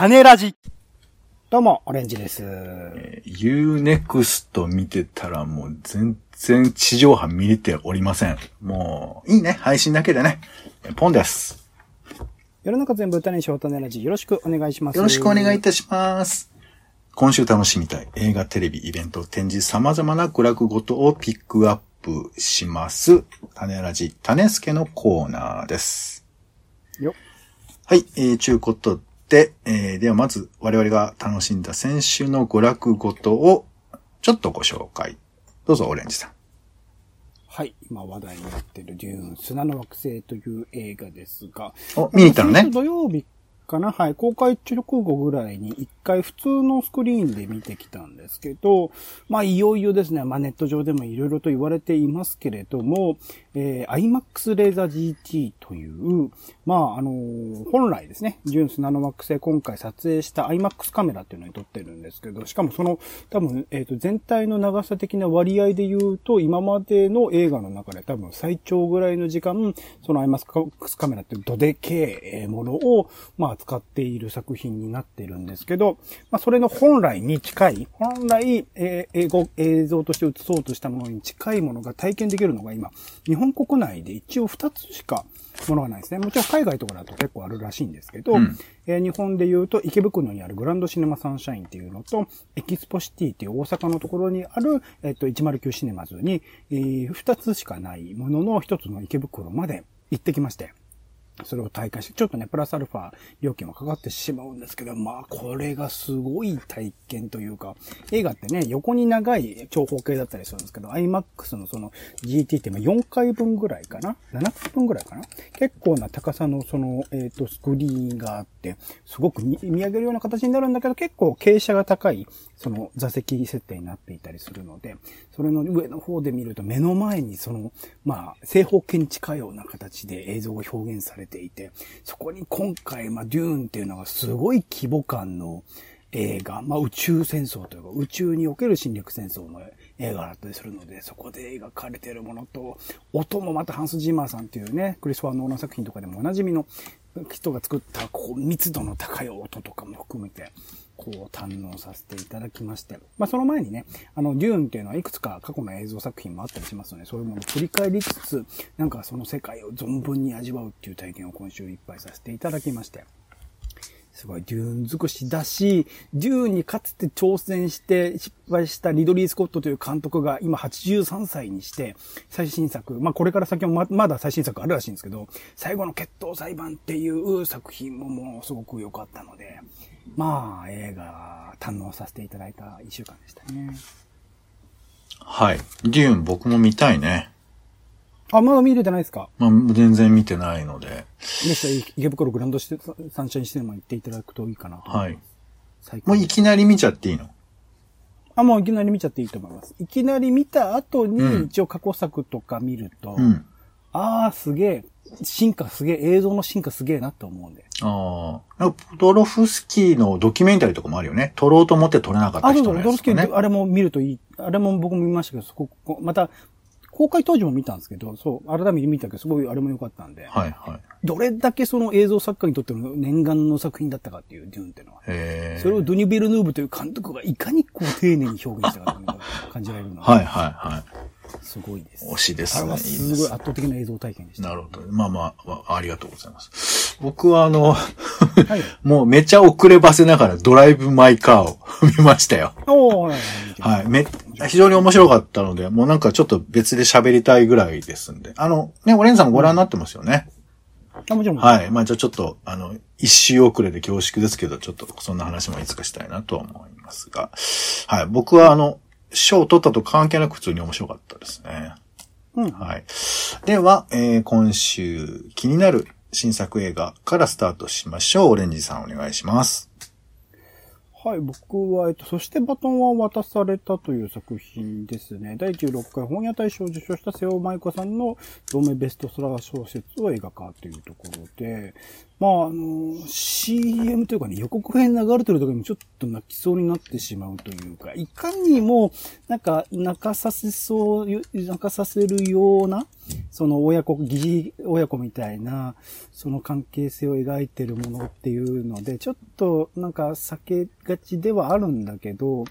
種ラジ。どうも、オレンジです。Unext 見てたらもう全然地上波見れておりません。もう、いいね。配信だけでね。ポンです。世の中全部種にしよう種ラジ。よろしくお願いします。よろしくお願いいたします。今週楽しみたい映画、テレビ、イベント、展示、様々な娯楽ごとをピックアップします。種ラジ、種助のコーナーです。よ。はい、えー、ちゅうことで、えー、ではまず我々が楽しんだ先週の娯楽ごとをちょっとご紹介。どうぞ、オレンジさん。はい。今話題になっているデューン、砂の惑星という映画ですが。お、見に行ったのね。土曜日かな？はい。公開直後ぐらいに一回普通のスクリーンで見てきたんですけど、まあいよいよですね、まあネット上でもいろいろと言われていますけれども、えー、IMAX レーザー GT という、まああのー本来ですね、ジューン砂の惑星今回撮影した IMAX カメラっていうのに撮ってるんですけど、しかもその多分、えっ、と全体の長さ的な割合で言うと、今までの映画の中で多分最長ぐらいの時間、その IMAX カメラっていうどでけえものを、まあ使っている作品になってるんですけど、まあそれの本来に近い、本来、えー英語、映像として映そうとしたものに近いものが体験できるのが今、日本国内で一応2つしかものがないですね。もちろん海外とかだと結構あるらしいんですけど、うんえー日本で言うと池袋にあるグランドシネマサンシャインっていうのと、エキスポシティっていう大阪のところにある、えっと、109シネマズに、えー二つしかないものの一つの池袋まで行ってきまして。それを体感して、ちょっとね、プラスアルファ料金はかかってしまうんですけど、まあ、これがすごい体験というか、映画ってね、横に長い長方形だったりするんですけど、IMAX のその GT ってまあ4回分ぐらいかな ?7 回分ぐらいかな？結構な高さのその、えっ、と、スクリーンがあって、すごく見見上げるような形になるんだけど、結構傾斜が高い、その座席設定になっていたりするので、それの上の方で見ると目の前にその、まあ、正方形に近いような形で映像が表現されていて、そこに今回、まあ、デューンっていうのがすごい規模感の映画、まあ、宇宙戦争というか、宇宙における侵略戦争の映画だったりするので、そこで描かれているものと、音もまたハンス・ジーマーさんっていうね、クリスファー・ノーラン作品とかでもおなじみの人が作った、こう、密度の高い音とかも含めて、こう、堪能させていただきまして。まあ、その前にね、あの、デューンっていうのはいくつか過去の映像作品もあったりしますので、そういうものを振り返りつつ、なんかその世界を存分に味わうっていう体験を今週いっぱいさせていただきまして。すごいデューン尽くしだし、デューンにかつて挑戦して失敗したリドリー・スコットという監督が今83歳にして最新作、まあこれから先もままだ最新作あるらしいんですけど、最後の決闘裁判っていう作品ももうすごく良かったので、まあ映画堪能させていただいた一週間でしたね。はい。デューン僕も見たいね。あ、まだ見れてないですか？まあ、全然見てないので。でしたら池袋グランドシテサンシャインシネマに行っていただくといいかなはい。最高もういきなり見ちゃっていいの？あ、もういきなり見ちゃっていいと思います。いきなり見た後に、うん一応過去作とか見ると、うん。ああ、すげえ、進化すげえ、映像の進化すげえなと思うんで。ああ。ポトロフスキーのドキュメンタリーとかもあるよね。撮ろうと思って撮れなかったあ、そう人そう、ドロスキ。ーあれも見るといい。あれも僕も見ましたけど、そこ、こまた、公開当時も見たんですけど、そう、改めて見たけど、すごいあれも良かったんで、はいはい。どれだけその映像作家にとっての念願の作品だったかっていう、デューンっていうのは。へえ。それをドニ・ビルヌーブという監督がいかにこう丁寧に表現したかというのが感じられるので、はいはいはい。すごいです。推しですね。すすごい圧倒的な映像体験でした。なるほど。まあまあ、あありがとうございます。僕はあの、はい。もうめちゃ遅ればせながらドライブ・マイ・カーを見ましたよ。おー、はいはい。め、非常に面白かったので、もうなんかちょっと別で喋りたいぐらいですんで。あの、ね、オレンさんもご覧になってますよね。あ、もちろん。はい。まあじゃあちょっと、あの、一周遅れで恐縮ですけど、ちょっとそんな話もいつかしたいなとは思いますが。はい。僕はあの、賞を取ったと関係なく普通に面白かったですね。うん。はい。では、えー今週気になる新作映画からスタートしましょう。オレンジさんお願いします。はい、僕は、えっと、そしてバトンは渡されたという作品ですね。第16回本屋大賞を受賞した瀬尾舞子さんの同名ベストセラー小説を映画化というところで、まあ、あの、CM というかね、予告編流れてる時にちょっと泣きそうになってしまうというか、いかにも、なんか、泣かさせそう、泣かさせるような、その親子、疑似親子みたいな、その関係性を描いてるものっていうので、ちょっとなんか避けがちではあるんだけど、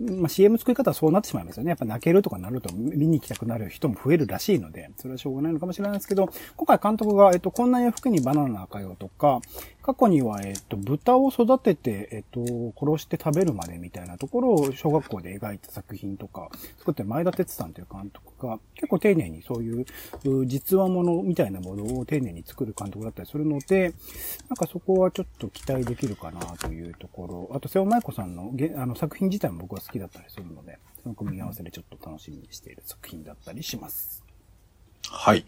まあ、CM 作り方はそうなってしまいますよね。やっぱ泣けるとかなると見に行きたくなる人も増えるらしいので、それはしょうがないのかもしれないですけど、今回監督が、えっと、こんな洋服にバナナ赤よとか、過去には、えっと、豚を育てて、えっと、殺して食べるまでみたいなところを小学校で描いた作品とか、作って前田哲さんという監督が、結構丁寧にそういう、実話ものみたいなものを丁寧に作る監督だったりするので、なんかそこはちょっと期待できるかなというところ。あと、瀬尾舞子さんのあの作品自体も僕は好きだったりするので、その組み合わせでちょっと楽しみにしている作品だったりします。はい。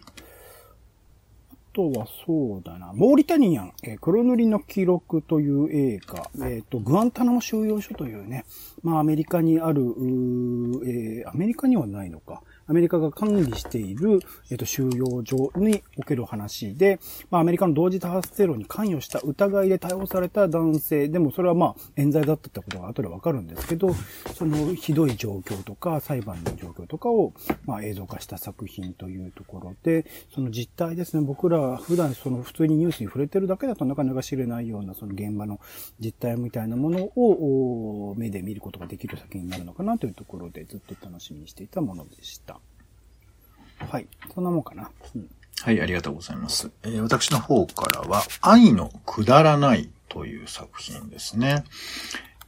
とはそうだな、モーリタニアン、えー、黒塗りの記録という映画、えっ、ー、と、グアンタナモ収容所というね、まあアメリカにある、えー、アメリカにはないのか、アメリカが管理している、えっ、と、収容所における話で、まあ、アメリカの同時多発テロに関与した疑いで逮捕された男性、でもそれはまあ、冤罪だったってことが後でわかるんですけど、そのひどい状況とか、裁判の状況とかを、まあ、映像化した作品というところで、その実態ですね、僕ら普段その普通にニュースに触れてるだけだとなかなか知れないような、その現場の実態みたいなものを目で見ることができる作品になるのかなというところでずっと楽しみにしていたものでした。はい。そんなもんかな。うん、はい、ありがとうございます。えー、私の方からは、愛のくだらないという作品ですね。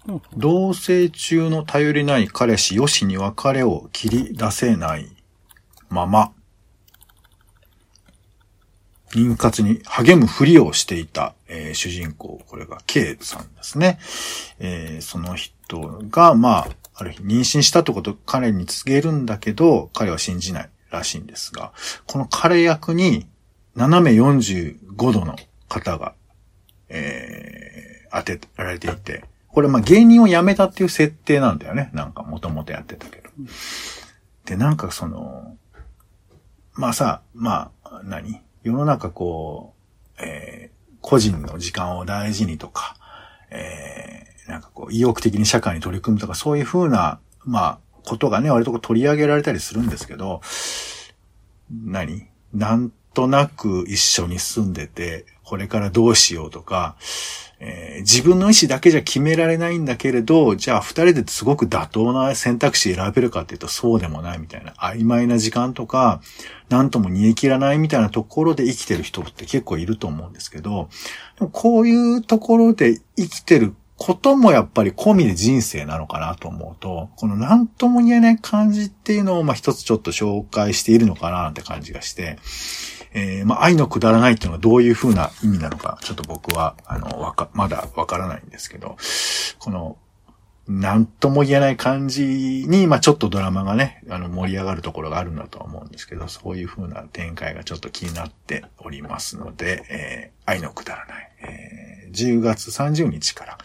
うん、同棲中の頼りない彼氏よしに別れを切り出せないまま、妊活に励むふりをしていた、えー、主人公、これが K さんですね。えー、その人が、まあ、ある日妊娠したってことを彼に告げるんだけど、彼は信じない。らしいんですが、この彼役に斜め45度の方が、えー、当てられていて、これまあ芸人を辞めたっていう設定なんだよね。なんかもともとやってたけど。で、なんかその、まあさ、まあ、何？世の中こう、えー、個人の時間を大事にとか、えー、なんかこう、意欲的に社会に取り組むとか、そういうふうな、まあ、ことがね、割とこう取り上げられたりするんですけど、何？なんとなく一緒に住んでて、これからどうしようとか、えー、自分の意思だけじゃ決められないんだけれど、じゃあ二人ですごく妥当な選択肢選べるかっていうとそうでもないみたいな曖昧な時間とか、なんとも煮え切らないみたいなところで生きてる人って結構いると思うんですけど、でもこういうところで生きてることもやっぱり込みで人生なのかなと思うと、この何とも言えない感じっていうのを、まあ一つちょっと紹介しているのかなって感じがして、えー、まあ愛のくだらないっていうのはどういう風な意味なのか、ちょっと僕は、あの、わか、まだわからないんですけど、この、なんとも言えない感じに、まあちょっとドラマがね、あの盛り上がるところがあるんだとは思うんですけど、そういう風な展開がちょっと気になっておりますので、えー、愛のくだらない、えー、10月30日から。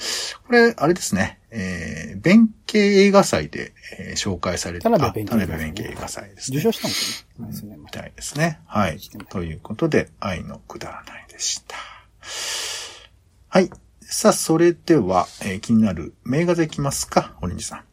これ、あれですね、えー、弁慶映画祭で、えー、紹介された、田辺弁慶映画祭ですね。受賞したんですね。みたいですね。はい。ということで、愛のくだらないでした。はい。さあ、それでは、えー、気になる名画でいきますか、オレンジさん。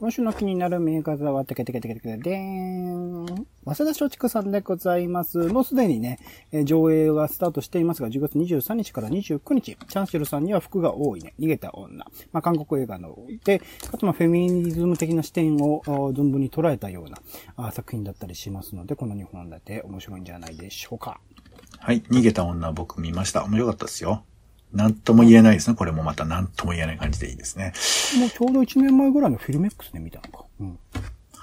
今週の気になる名画座は、テケテケテケテケでーん。早稲田松竹さんでございます。もうすでにね、上映はスタートしていますが、10月23日から29日、チャンシルさんには服が多いね、逃げた女。まあ、韓国映画ので、あとま、フェミニズム的な視点を存分に捉えたようなあ作品だったりしますので、この2本立て面白いんじゃないでしょうか。はい、逃げた女僕見ました。面白かったですよ。なんとも言えないですね。これもまたなんとも言えない感じでいいですね。もうちょうど1年前ぐらいのフィルメックスで見たのか。うん。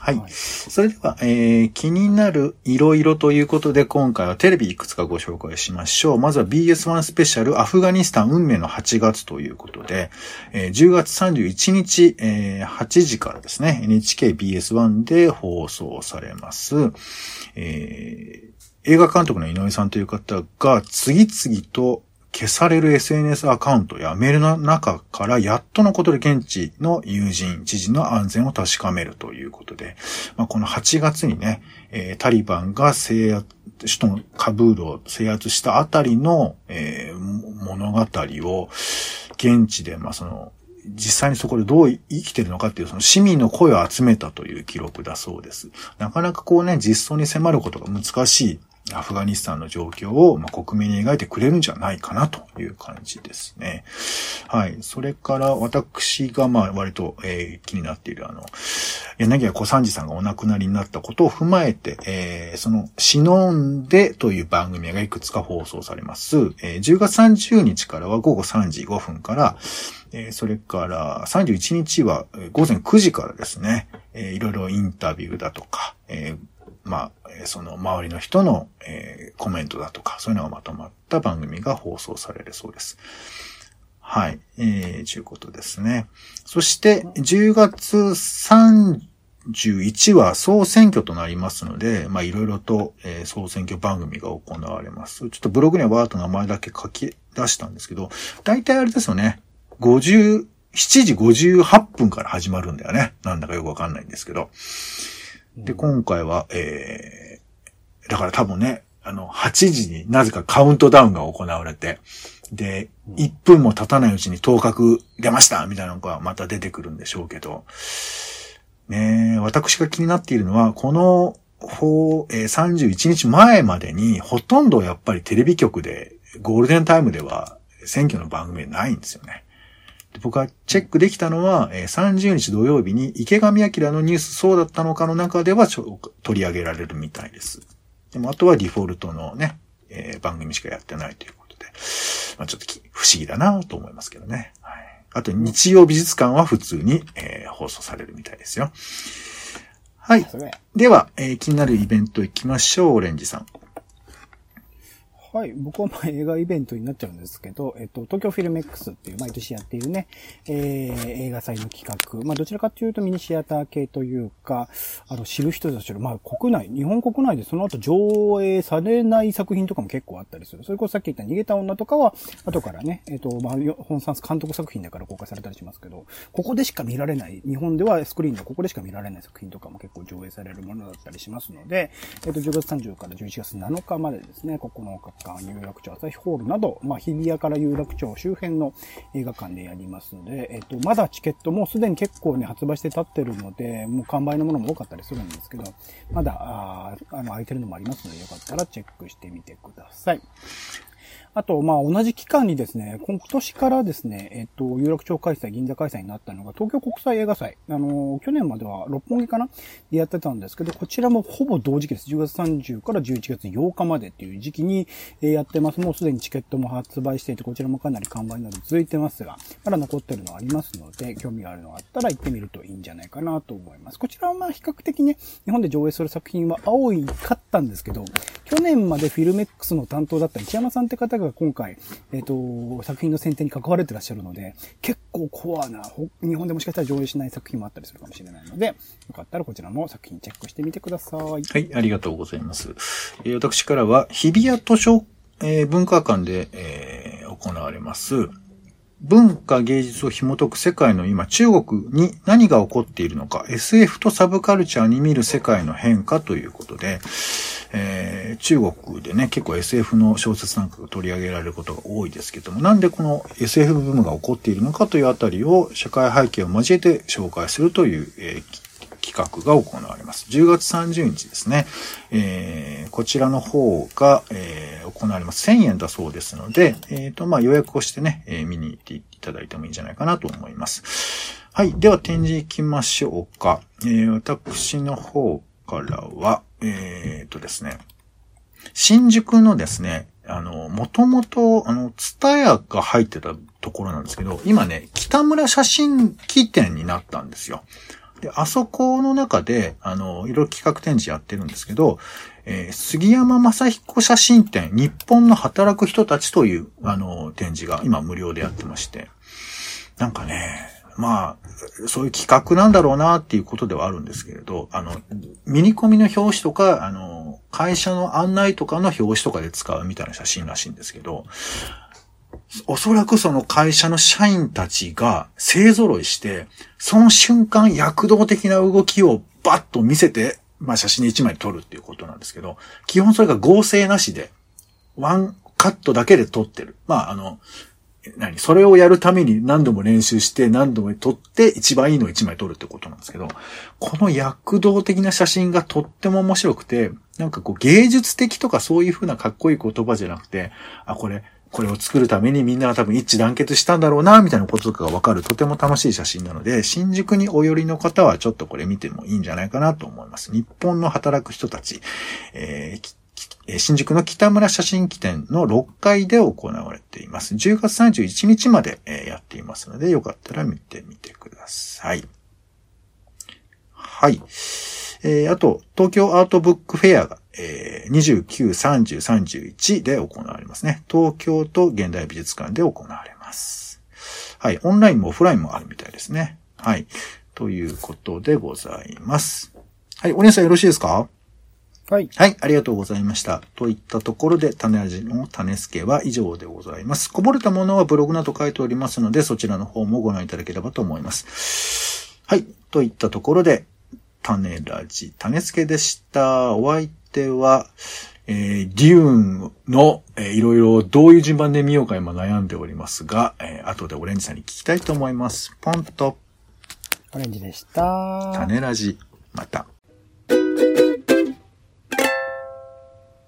はい。はい、それでは、えー、気になる色々ということで、今回はテレビいくつかご紹介しましょう。まずは BS1 スペシャルアフガニスタン運命の8月ということで、えー、10月31日、えー、8時からですね、NHKBS1 で放送されます。えー、映画監督の井上さんという方が次々と消される SNS アカウントやメールの中からやっとのことで現地の友人、知事の安全を確かめるということで、まあ、この8月にね、えー、タリバンが制圧、首都のカブールを制圧したあたりの、えー、物語を、現地で、まあその、実際にそこでどう生きてるのかっていう、その市民の声を集めたという記録だそうです。なかなかこうね、実装に迫ることが難しいアフガニスタンの状況を、ま、国民に描いてくれるんじゃないかなという感じですね。はい。それから私がまあ割と、えー、気になっているあの、柳家小三治さんがお亡くなりになったことを踏まえて、えー、その、シノンでという番組がいくつか放送されます。えー、10月30日からは午後3時5分から、え、それから31日は午前9時からですね、えー、いろいろインタビューだとか、えーまあ、その周りの人の、えー、コメントだとか、そういうのがまとまった番組が放送されるそうです。はい。えー、ということですね。そして、10月31は総選挙となりますので、まあ、いろいろと、えー、総選挙番組が行われます。ちょっとブログにはわーっと名前だけ書き出したんですけど、大体あれですよね。50、7時58分から始まるんだよね。なんだかよくわかんないんですけど。で、今回は、えー、だから多分ね、あの、8時になぜかカウントダウンが行われて、で、1分も経たないうちに当確出ましたみたいなのがまた出てくるんでしょうけど、ね私が気になっているのは、この、法、えー、31日前までに、ほとんどやっぱりテレビ局で、ゴールデンタイムでは選挙の番組ないんですよね。僕がチェックできたのは、えー、30日土曜日に池上彰のニュースそうだったのかの中では取り上げられるみたいです。でもあとはディフォルトのね、えー、番組しかやってないということで、まあ、ちょっと不思議だなと思いますけどね。はい。あと日曜美術館は普通に、えー、放送されるみたいですよ。はい。では、えー、気になるイベント行きましょう、オレンジさん。はい。僕はまあ映画イベントになっちゃうんですけど、えっと、東京フィルメックスっていう毎年やっているね、えー、映画祭の企画。まあどちらかというとミニシアター系というか、あの、知る人ぞ知る、まあ国内、日本国内でその後上映されない作品とかも結構あったりする。それこそさっき言った逃げた女とかは、後からね、えっと、まあ、本産監督作品だから公開されたりしますけど、ここでしか見られない、日本ではスクリーンでここでしか見られない作品とかも結構上映されるものだったりしますので、えっと、10月30から11月7日までですね、9日館有楽町朝日ホールなど、まあ、日比谷から有楽町周辺の映画館でやりますので、えっと、まだチケットもすでに結構ね、発売して立ってるので、もう完売のものも多かったりするんですけど、まだ、ああの、空いてるのもありますので、よかったらチェックしてみてください。あと、まあ、同じ期間にですね、今年からですね、えっと、有楽町開催、銀座開催になったのが、東京国際映画祭。あの、去年までは六本木かな？でやってたんですけど、こちらもほぼ同時期です。10月30から11月8日までっていう時期に、やってます。もうすでにチケットも発売していて、こちらもかなり完売など続いてますが、まだ残ってるのありますので、興味があるのがあったら行ってみるといいんじゃないかなと思います。こちらはまあ比較的ね、日本で上映する作品は多いかったんですけど、去年までフィルメックスの担当だった市山さんって方がが今回、えっ、ー、と、作品の選定に関われてらっしゃるので、結構コアな、日本でもしかしたら上映しない作品もあったりするかもしれないので、よかったらこちらも作品チェックしてみてください。はい、ありがとうございます。えー、私からは、日比谷図書、えー、文化館で、えー、行われます、文化芸術を紐解く世界の今、中国に何が起こっているのか、SF とサブカルチャーに見る世界の変化ということで、えー、中国でね、結構 SF の小説なんかが取り上げられることが多いですけども、なんでこの SF ブームが起こっているのかというあたりを社会背景を交えて紹介するという、えー企画が行われます。10月30日ですね。えー、こちらの方が、えー、行われます。1000円だそうですので、えっ、ー、と、まあ、予約をしてね、えー、見に行っていただいてもいいんじゃないかなと思います。はい。では展示行きましょうか。えー、私の方からは、えっ、とですね、新宿のですね、あの、もともと、あの、ツタヤが入ってたところなんですけど、今ね、北村写真機店になったんですよ。で、あそこの中で、あの、いろいろ企画展示やってるんですけど、えー、杉山正彦写真展、日本の働く人たちという、あの、展示が今無料でやってまして、なんかね、まあ、そういう企画なんだろうなっていうことではあるんですけれど、あの、ミニコミの表紙とか、あの、会社の案内とかの表紙とかで使うみたいな写真らしいんですけど、おそらくその会社の社員たちが勢揃いして、その瞬間躍動的な動きをバッと見せて、まあ写真一枚撮るっていうことなんですけど、基本それが合成なしで、ワンカットだけで撮ってる。まあ、あの、何それをやるために何度も練習して何度も撮って一番いいのを一枚撮るってことなんですけど、この躍動的な写真がとっても面白くて、なんかこう芸術的とかそういう風なかっこいい言葉じゃなくて、あ、これ、これを作るためにみんなが多分一致団結したんだろうな、みたいなこととかがわかるとても楽しい写真なので、新宿にお寄りの方はちょっとこれ見てもいいんじゃないかなと思います。日本の働く人たち、えー新宿の北村写真機店の6階で行われています。10月31日までやっていますので、よかったら見てみてください。はい。えー、あと、東京アートブックフェアが、えー、29、30、31で行われますね。東京と現代美術館で行われます。はい。オンラインもオフラインもあるみたいですね。はい。ということでございます。はい。お姉さんよろしいですか？はい。はい、ありがとうございました。といったところで、種味の種付けは以上でございます。こぼれたものはブログなど書いておりますので、そちらの方もご覧いただければと思います。はい。といったところで、種ラジ、種付けでした。お相手は、えー、デューンの、えー、いろいろどういう順番で見ようか今悩んでおりますが、えー、後でオレンジさんに聞きたいと思います。ポンと。オレンジでした。種ラジ、また。